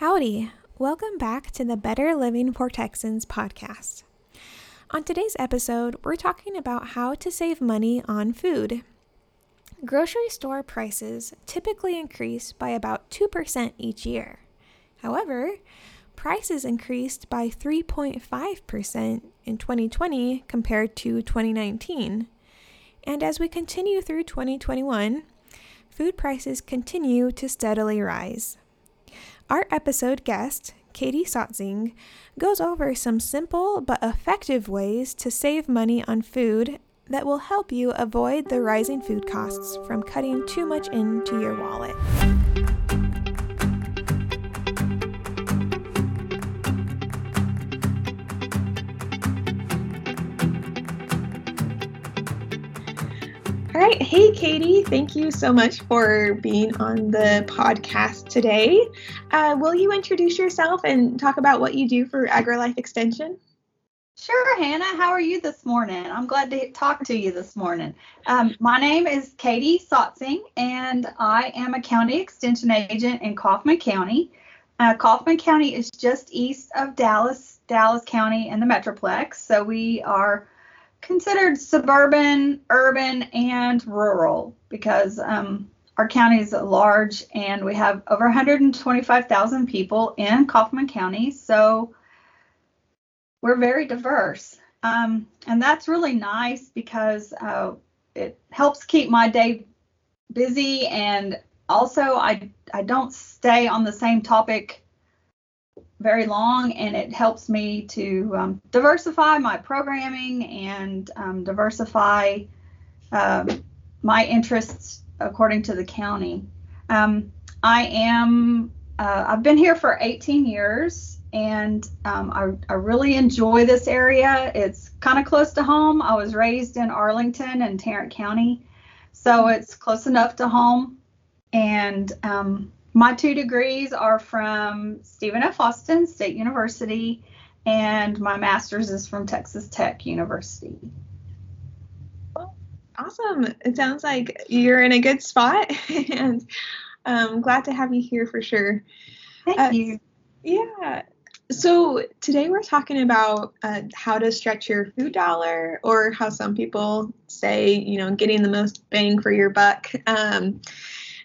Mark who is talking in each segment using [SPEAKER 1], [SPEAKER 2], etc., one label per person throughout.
[SPEAKER 1] Howdy, welcome back to the Better Living for Texans podcast. On today's episode, we're talking about how to save money on food. Grocery store prices typically increase by about 2% each year. However, prices increased by 3.5% in 2020 compared to 2019. And as we continue through 2021, food prices continue to steadily rise. Our episode guest, Katie Sotzing, goes over some simple but effective ways to save money on food that will help you avoid the rising food costs from cutting too much into your wallet. Right. Hey, Katie, thank you so much for being on the podcast today. Uh, will you introduce yourself and talk about what you do for AgriLife Extension?
[SPEAKER 2] Sure, Hannah. How are you this morning? I'm glad to talk to you this morning. Um, my name is Katie Sotzing, and I am a county extension agent in Kaufman County. Uh, Kaufman County is just east of Dallas, Dallas County, and the Metroplex. So we are considered suburban, urban, and rural because um, our county is large and we have over 125,000 people in Kaufman County. So we're very diverse. Um, and that's really nice because uh, it helps keep my day busy and also I I don't stay on the same topic very long and it helps me to um, diversify my programming and um, diversify um, my interests according to the county. Um, I am, uh, I've been here for 18 years and um, I, I, really enjoy this area. It's kind of close to home. I was raised in Arlington and Tarrant County, so it's close enough to home. And um, my two degrees are from Stephen F. Austin State University, and my master's is from Texas Tech University.
[SPEAKER 1] awesome. It sounds like you're in a good spot, and I'm um, glad to have you here for sure.
[SPEAKER 2] Thank uh, you.
[SPEAKER 1] Yeah. So today we're talking about uh, how to stretch your food dollar, or how some people say, you know, getting the most bang for your buck. Um,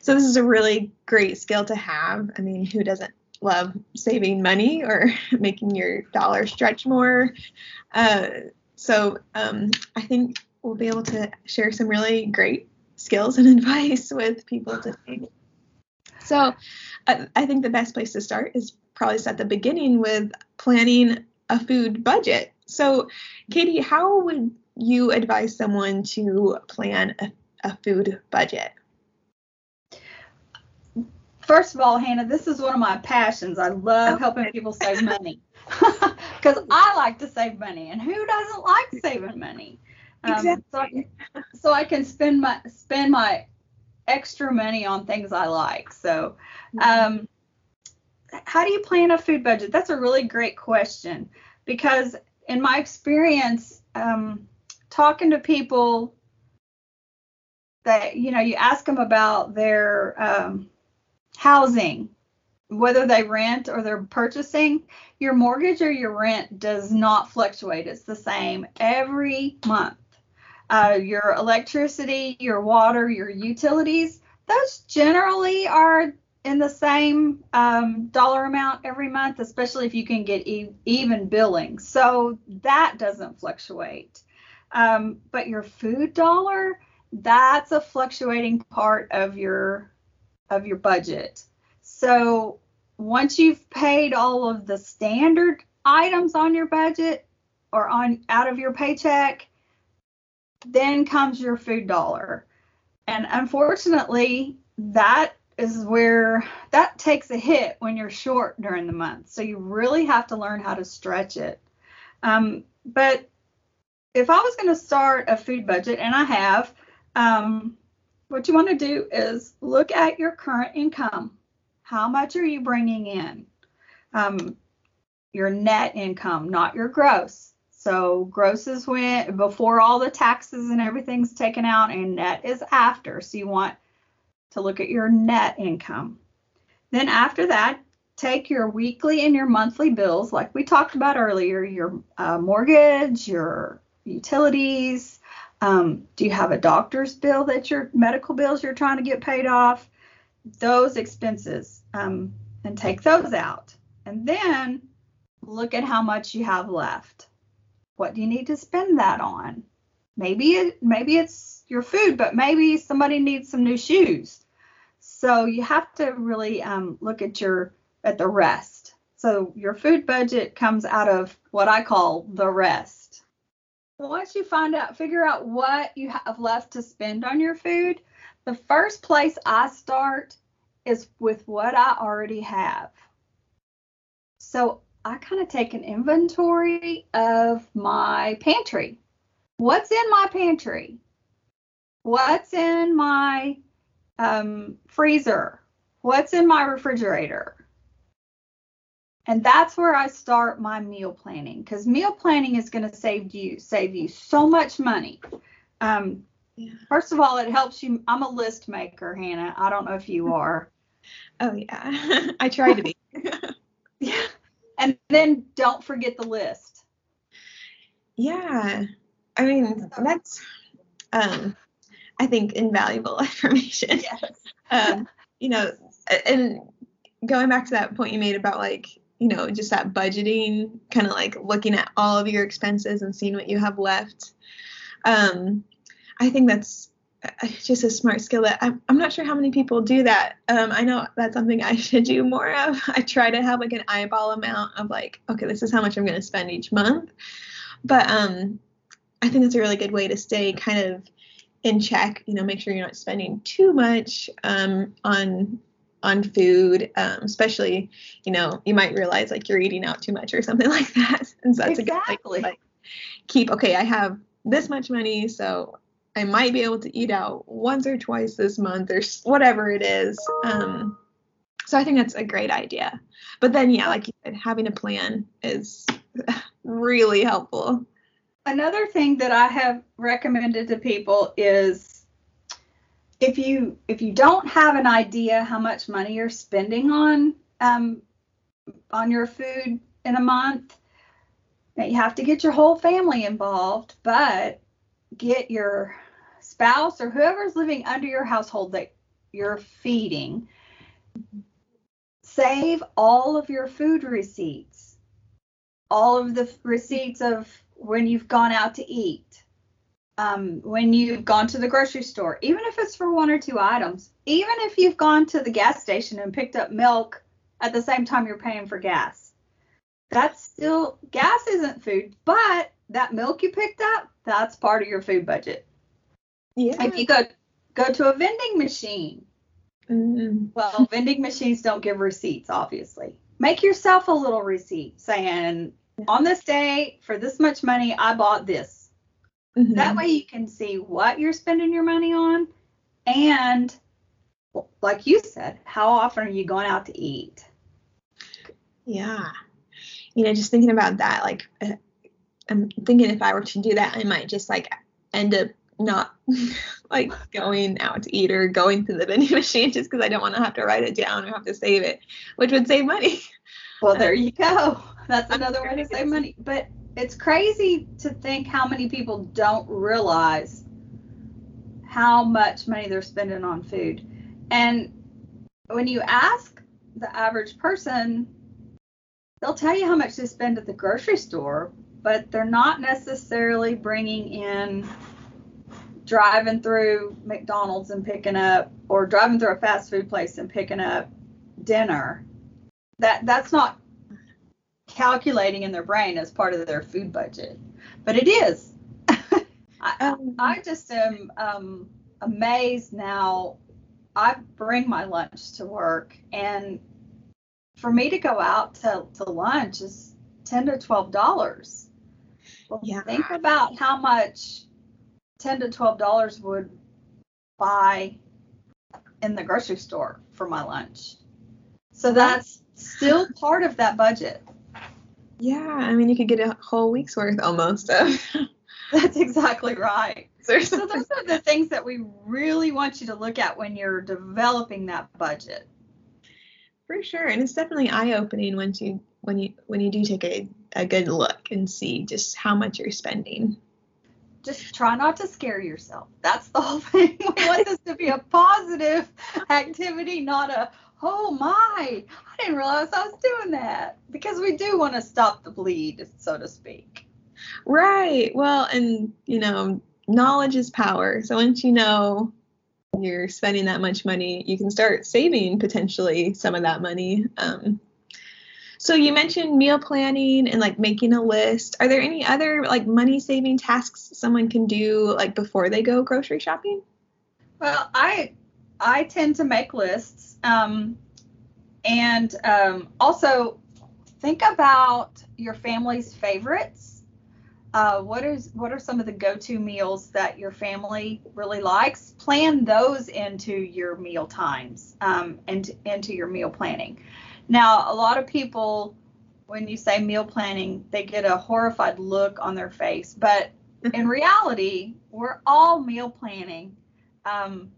[SPEAKER 1] so this is a really great skill to have. I mean, who doesn't love saving money or making your dollar stretch more? Uh, so um, I think we'll be able to share some really great skills and advice with people today. So I, I think the best place to start is probably at the beginning with planning a food budget. So, Katie, how would you advise someone to plan a, a food budget?
[SPEAKER 2] First of all, Hannah, this is one of my passions. I love helping people save money because I like to save money, and who doesn't like saving money?
[SPEAKER 1] Um, exactly.
[SPEAKER 2] So I, can, so I can spend my spend my extra money on things I like. So, mm-hmm. um, how do you plan a food budget? That's a really great question because in my experience, um, talking to people that you know, you ask them about their um, housing, whether they rent or they're purchasing, your mortgage or your rent does not fluctuate. It's the same every month. Uh, your electricity, your water, your utilities, those generally are in the same um, dollar amount every month, especially if you can get e- even billing. So that doesn't fluctuate. Um, but your food dollar, that's a fluctuating part of your of your budget. So once you've paid all of the standard items on your budget or on out of your paycheck, then comes your food dollar. And unfortunately, that is where that takes a hit when you're short during the month. So you really have to learn how to stretch it. Um, but if I was going to start a food budget, and I have, um, what you want to do is look at your current income. How much are you bringing in? Um, your net income, not your gross. So gross is when before all the taxes and everything's taken out, and net is after. So you want to look at your net income. Then after that, take your weekly and your monthly bills, like we talked about earlier, your uh, mortgage, your utilities. Um, do you have a doctor's bill that your medical bills you're trying to get paid off? Those expenses, um, and take those out. And then look at how much you have left. What do you need to spend that on? Maybe it maybe it's your food, but maybe somebody needs some new shoes. So you have to really um, look at your at the rest. So your food budget comes out of what I call the rest. Once you find out, figure out what you have left to spend on your food, the first place I start is with what I already have. So I kind of take an inventory of my pantry. What's in my pantry? What's in my um, freezer? What's in my refrigerator? And that's where I start my meal planning because meal planning is going to save you save you so much money. Um, yeah. First of all, it helps you. I'm a list maker, Hannah. I don't know if you are.
[SPEAKER 3] Oh yeah, I try to be.
[SPEAKER 2] yeah, and then don't forget the list.
[SPEAKER 3] Yeah, I mean that's um, I think invaluable information. Yes. um, you know, and going back to that point you made about like you know just that budgeting kind of like looking at all of your expenses and seeing what you have left. Um i think that's uh, just a smart skill that I'm, I'm not sure how many people do that. Um i know that's something i should do more of. I try to have like an eyeball amount of like okay this is how much i'm going to spend each month. But um i think it's a really good way to stay kind of in check you know make sure you're not spending too much um on on food, um, especially, you know, you might realize like you're eating out too much or something like that. And so that's exactly. a good like, keep, okay, I have this much money, so I might be able to eat out once or twice this month or whatever it is. Um, so I think that's a great idea. But then, yeah, like you said, having a plan is really helpful.
[SPEAKER 2] Another thing that I have recommended to people is if you if you don't have an idea how much money you're spending on um, on your food in a month, you have to get your whole family involved, but get your spouse or whoever's living under your household that you're feeding. Save all of your food receipts, all of the receipts of when you've gone out to eat, um, when you've gone to the grocery store, even if it's for one or two items, even if you've gone to the gas station and picked up milk at the same time you're paying for gas. That's still gas isn't food, but that milk you picked up, that's part of your food budget. Yeah. If you go go to a vending machine, mm-hmm. well, vending machines don't give receipts, obviously. Make yourself a little receipt saying, on this day, for this much money, I bought this Mm-hmm. That way you can see what you're spending your money on and like you said, how often are you going out to eat?
[SPEAKER 3] Yeah. You know, just thinking about that, like, uh, I'm thinking if I were to do that, I might just like end up not like going out to eat or going to the vending machine just because I don't want to have to write it down or have to save it, which would save money.
[SPEAKER 2] Well, there you go. That's another way to save money. But it's crazy to think how many people don't realize how much money they're spending on food. And when you ask the average person, they'll tell you how much they spend at the grocery store, but they're not necessarily bringing in driving through McDonald's and picking up or driving through a fast food place and picking up dinner. That that's not calculating in their brain as part of their food budget. But it is. I, um, I just am um, amazed now. I bring my lunch to work, and for me to go out to, to lunch is ten to twelve dollars. Well, yeah. think about how much ten to twelve dollars would buy in the grocery store for my lunch. So that's still part of that budget.
[SPEAKER 3] Yeah, I mean, you could get a whole week's worth almost of.
[SPEAKER 2] That's exactly right. So those are the things that we really want you to look at when you're developing that budget.
[SPEAKER 3] For sure, and it's definitely eye-opening once you when you when you do take a, a good look and see just how much you're spending.
[SPEAKER 2] Just try not to scare yourself. That's the whole thing. We want this to be a positive activity, not a oh my, I didn't realize I was doing that. Because we do want to stop the bleed, so to speak.
[SPEAKER 3] Right. Well, and you know, knowledge is power. So once you know you're spending that much money, you can start saving potentially some of that money. Um, so you mentioned meal planning and like making a list. Are there any other like money saving tasks someone can do like before they go grocery shopping?
[SPEAKER 2] Well, I I tend to make lists. Um, and um, also think about your family's favorites uh, what is what are some of the go-to meals that your family really likes? Plan those into your meal times um, and into your meal planning. Now, a lot of people, when you say meal planning, they get a horrified look on their face, but in reality, we're all meal planning. Um,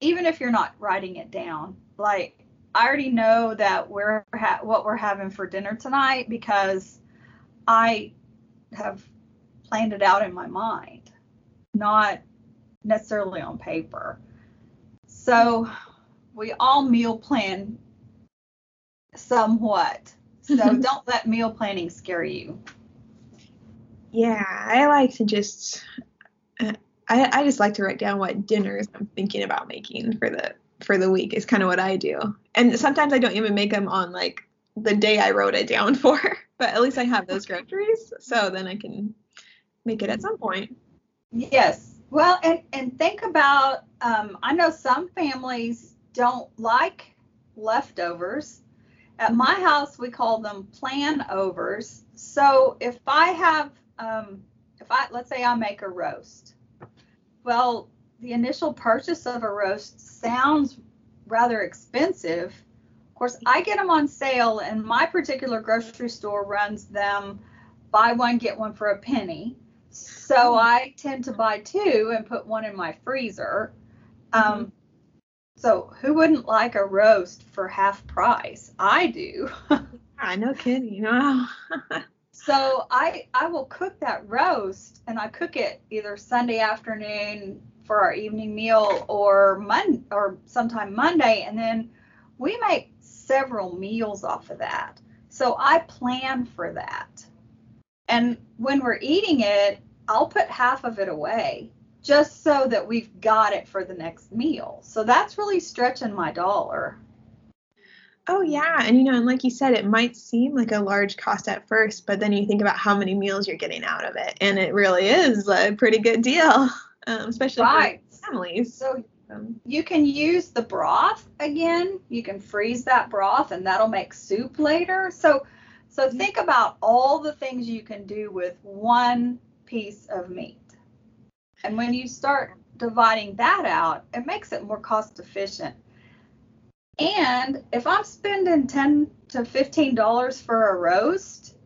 [SPEAKER 2] even if you're not writing it down, like I already know that we're ha- what we're having for dinner tonight because I have planned it out in my mind, not necessarily on paper. So we all meal plan somewhat. So don't let meal planning scare you.
[SPEAKER 3] Yeah, I like to just I, I just like to write down what dinners I'm thinking about making for the for the week is kind of what I do. And sometimes I don't even make them on like the day I wrote it down for but at least I have those groceries, so then I can make it at some point.
[SPEAKER 2] Yes. Well, and and think about um, I know some families don't like leftovers. At my house, we call them plan overs. So if I have, um, if I let's say I make a roast, well, the initial purchase of a roast sounds rather expensive of course, I get them on sale, and my particular grocery store runs them buy one, get one for a penny. So hmm. I tend to buy two and put one in my freezer. Um, mm-hmm. So who wouldn't like a roast for half price? I do.
[SPEAKER 3] I know kidding. Wow.
[SPEAKER 2] so I I will cook that roast and I cook it either Sunday afternoon for our evening meal or Mon or sometime Monday and then we make several meals off of that. So I plan for that. And when we're eating it, I'll put half of it away just so that we've got it for the next meal. So that's really stretching my dollar.
[SPEAKER 3] Oh yeah, and you know, and like you said, it might seem like a large cost at first, but then you think about how many meals you're getting out of it, and it really is a pretty good deal, um, especially right. for families.
[SPEAKER 2] So you can use the broth again. You can freeze that broth and that'll make soup later. So so mm-hmm. think about all the things you can do with one piece of meat. And when you start dividing that out, it makes it more cost efficient. And if I'm spending 10 to 15 dollars for a roast,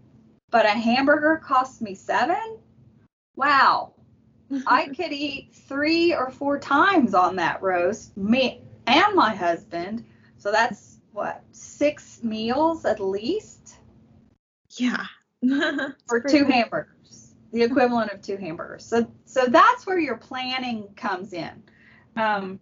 [SPEAKER 2] but a hamburger costs me 7, wow, I could eat three or four times on that roast, me and my husband. So that's what, six meals at least?
[SPEAKER 3] Yeah.
[SPEAKER 2] for two hamburgers, the equivalent of two hamburgers. So so that's where your planning comes in. Um,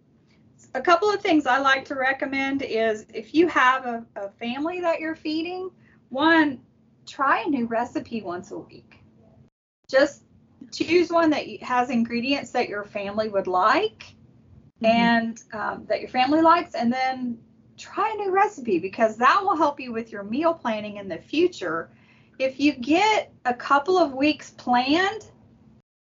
[SPEAKER 2] a couple of things I like to recommend is if you have a, a family that you're feeding, one, try a new recipe once a week. Just choose one that has ingredients that your family would like mm-hmm. and um, that your family likes, and then try a new recipe because that will help you with your meal planning in the future. If you get a couple of weeks planned,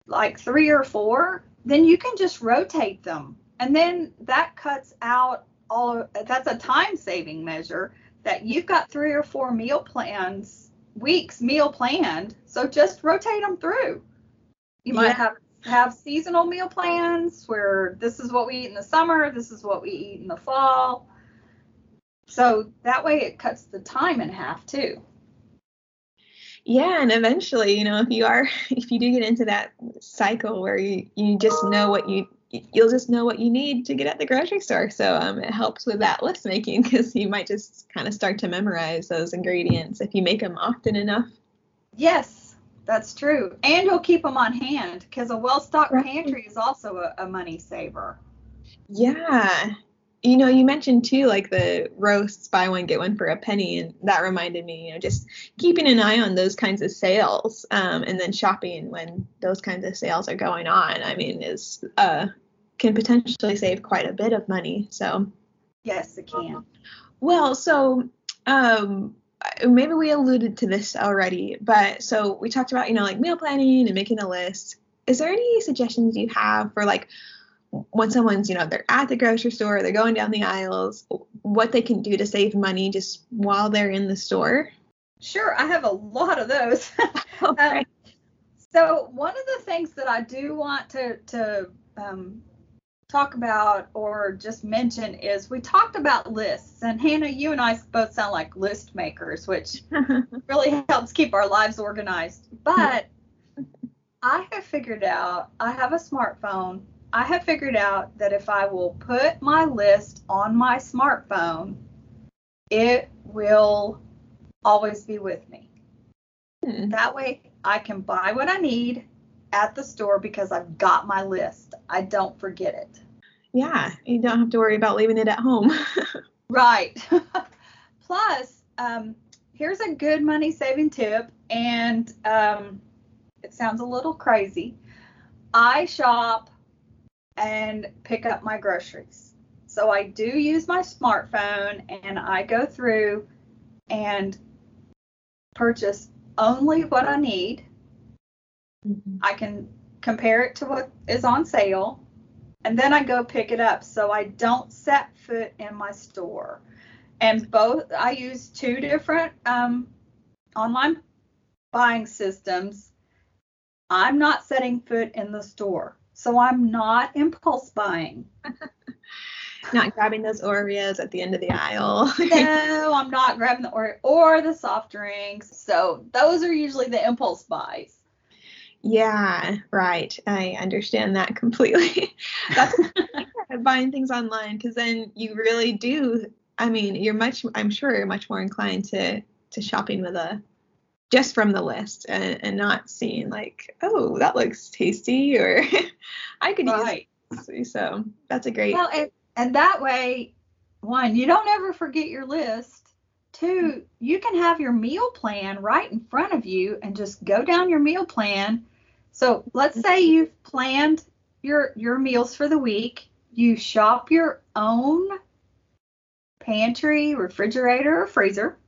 [SPEAKER 2] like three or four, then you can just rotate them. And then that cuts out all of that's a time saving measure that you've got three or four meal plans, weeks meal planned. So just rotate them through. You might yeah. have have seasonal meal plans where this is what we eat in the summer, this is what we eat in the fall. So that way it cuts the time in half too.
[SPEAKER 3] Yeah, and eventually, you know, if you are if you do get into that cycle where you you just know what you you'll just know what you need to get at the grocery store. So um, it helps with that list making because you might just kind of start to memorize those ingredients if you make them often enough.
[SPEAKER 2] Yes, that's true. And you'll keep them on hand because a well stocked right. pantry is also a, a money saver.
[SPEAKER 3] Yeah. You know, you mentioned too, like the roasts, buy one, get one for a penny. And that reminded me, you know, just keeping an eye on those kinds of sales um, and then shopping when those kinds of sales are going on. I mean, is uh, can potentially save quite a bit of money. So,
[SPEAKER 2] yes, it can.
[SPEAKER 3] Well, so um, maybe we alluded to this already, but so we talked about, you know, like meal planning and making a list. Is there any suggestions you have for like when someone's, you know, they're at the grocery store, they're going down the aisles, what they can do to save money just while they're in the store?
[SPEAKER 2] Sure, I have a lot of those. okay. um, so one of the things that I do want to to um, talk about or just mention is we talked about lists. And hannah you and i both sound like list makers which really helps keep our lives organized. But i have figured out i have a smartphone. I have figured out that if i will put my list on my smartphone it will always be with me. Hmm. that way i can buy what i need at the store because I've got my list. I don't forget it
[SPEAKER 3] yeah, you don't have to worry about leaving it at home.
[SPEAKER 2] right. Plus, um, here's a good money saving tip, and um, it sounds a little crazy. I shop and pick up my groceries. So I do use my smartphone and I go through and purchase only what I need. Mm-hmm. I can compare it to what is on sale and then I go pick it up. So I don't set foot in my store. And both, I use two different um, online buying systems. I'm not setting foot in the store. So I'm not impulse buying.
[SPEAKER 3] not grabbing those Oreos at the end of the aisle.
[SPEAKER 2] no, I'm not grabbing the Oreo or the soft drinks. So those are usually the impulse buys.
[SPEAKER 3] Yeah, right. I understand that completely. That's buying things online because then you really do. I mean, you're much. I'm sure you're much more inclined to to shopping with a just from the list and, and not seeing like, oh, that looks tasty or I could right. use. So that's a great.
[SPEAKER 2] Well, and, and that way, one, you don't ever forget your list. Two, you can have your meal plan right in front of you and just go down your meal plan so let's say mm-hmm. you've planned your your meals for the week. You shop your own pantry, refrigerator, or freezer.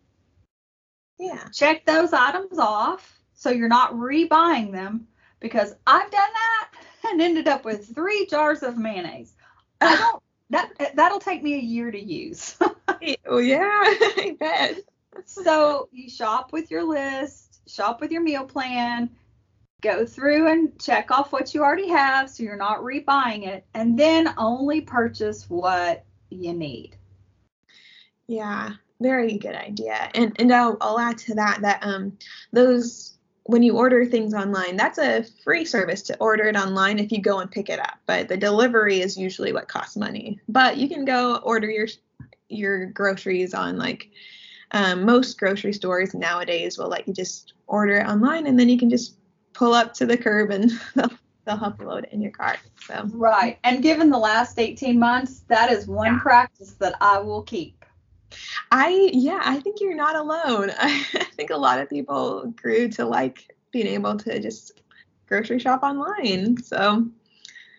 [SPEAKER 3] Yeah.
[SPEAKER 2] Check those items off so you're not rebuying them because I've done that and ended up with three jars of mayonnaise. I don't that that'll take me a year to use.
[SPEAKER 3] oh yeah, I bet.
[SPEAKER 2] So you shop with your list, shop with your meal plan, go through and check off what you already have so you're not rebuying it and then only purchase what you need.
[SPEAKER 3] Yeah very good idea. And and i'll, I'll add to that that um those when you order things online that's a free service to order it online if you go and pick it up but the delivery is usually what costs money. But you can go order your your groceries on like um, most grocery stores nowadays will let you just order it online and then you can just pull up to the curb and they'll, they'll help you load it in your cart. So
[SPEAKER 2] right. And given the last 18 months, that is one yeah. practice that I will keep.
[SPEAKER 3] I yeah, I think you're not alone. I think a lot of people grew to like being able to just grocery shop online. So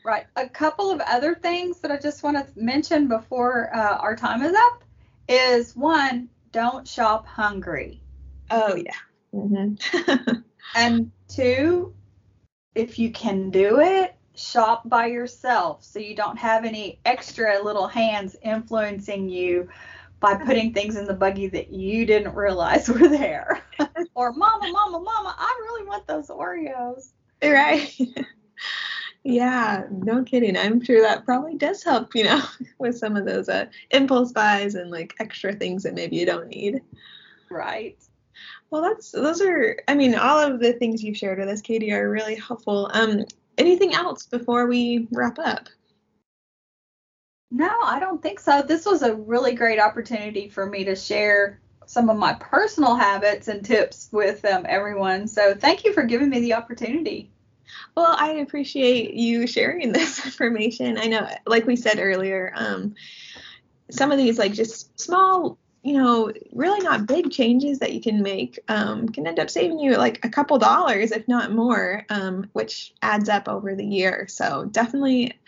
[SPEAKER 2] right. A couple of other things that I just want to mention before uh, our time is up is one, don't shop hungry.
[SPEAKER 3] Oh yeah. Mm-hmm.
[SPEAKER 2] and two, if you can do it, shop by yourself so you don't have any extra little hands influencing you by putting things in the buggy that you didn't realize were there. or mama, mama, mama, I really want those Oreos.
[SPEAKER 3] Right. yeah, no kidding. I'm sure that probably does help, you know, with some of those uh, impulse buys and like extra things that maybe you don't need.
[SPEAKER 2] Right.
[SPEAKER 3] Well, that's those are. I mean, all of the things you've shared with us, Katie, are really helpful. Um, anything else before we wrap up?
[SPEAKER 2] No, I don't think so. This was a really great opportunity for me to share some of my personal habits and tips with um, everyone. So thank you for giving me the opportunity.
[SPEAKER 3] Well, I appreciate you sharing this information. I know, like we said earlier, um, some of these like just small you know really not big changes that you can make um, can end up saving you like a couple dollars if not more um, which adds up over the year. So definitely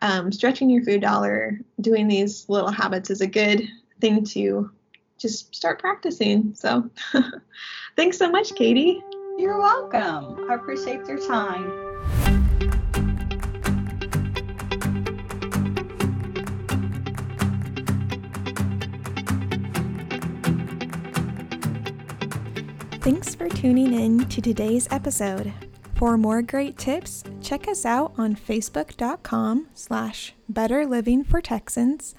[SPEAKER 3] um, stretching your food dollar doing these little habits is a good thing to just start practicing. So thanks so much katie.
[SPEAKER 2] You're welcome. I appreciate your time
[SPEAKER 1] Thanks for tuning in to today's episode. For more great tips, check us out on facebook.com slash better living for Texans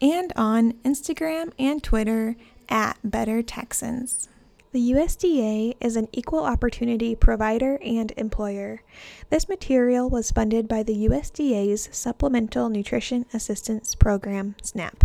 [SPEAKER 1] and on Instagram and Twitter at better Texans. The USDA is an equal opportunity provider and employer. This material was funded by the USDA's Supplemental Nutrition Assistance Program, SNAP.